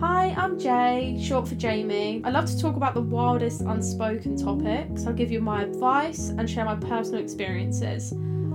Hi, I'm Jai, short for Jamie. I love to talk about the wildest unspoken topics. I'll give you my advice and share my personal experiences.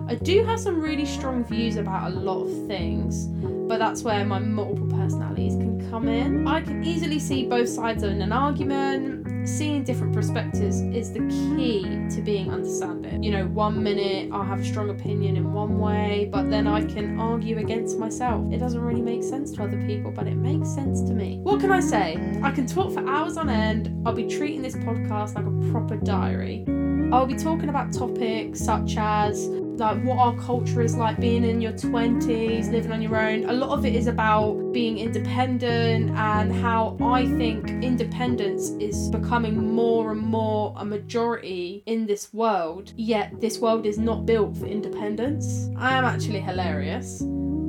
I do have some really strong views about a lot of things, but that's where my multiple personalities can come in. I can easily see both sides in an argument. Seeing different perspectives is the key to being understanding. You know, one minute I'll have a strong opinion in one way, but then I can argue against myself. It doesn't really make sense to other people, but it makes sense to me. What can I say? I can talk for hours on end. I'll be treating this podcast like a proper diary. I'll be talking about topics such as like what our culture is like being in your 20s living on your own a lot of it is about being independent and how i think independence is becoming more and more a majority in this world yet this world is not built for independence i am actually hilarious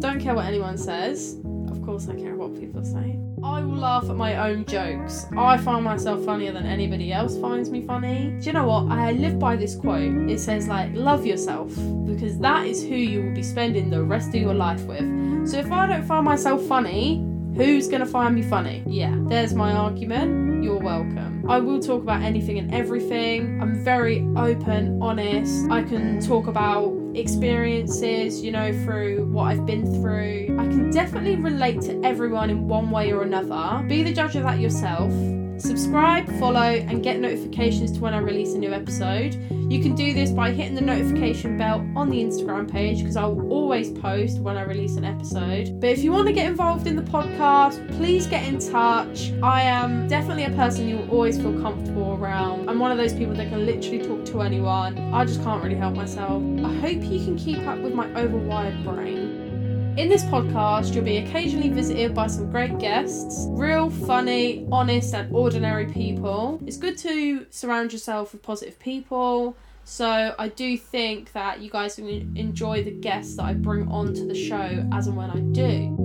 don't care what anyone says of course i care what people say I will laugh at my own jokes. I find myself funnier than anybody else finds me funny. Do you know what? I live by this quote. It says, like, love yourself because that is who you will be spending the rest of your life with. So if I don't find myself funny, who's gonna find me funny? Yeah, there's my argument. You're welcome. I will talk about anything and everything. I'm very open, honest. I can talk about experiences, you know, through what I've been through. I can definitely relate to everyone in one way or another. Be the judge of that yourself. Subscribe, follow, and get notifications to when I release a new episode. You can do this by hitting the notification bell on the Instagram page because I will always post when I release an episode. But if you want to get involved in the podcast, please get in touch. I am definitely a person you will always feel comfortable around. I'm one of those people that can literally talk to anyone. I just can't really help myself. I hope you can keep up with my overwired brain. In this podcast, you'll be occasionally visited by some great guests, real, funny, honest, and ordinary people. It's good to surround yourself with positive people. So, I do think that you guys will enjoy the guests that I bring onto the show as and when I do.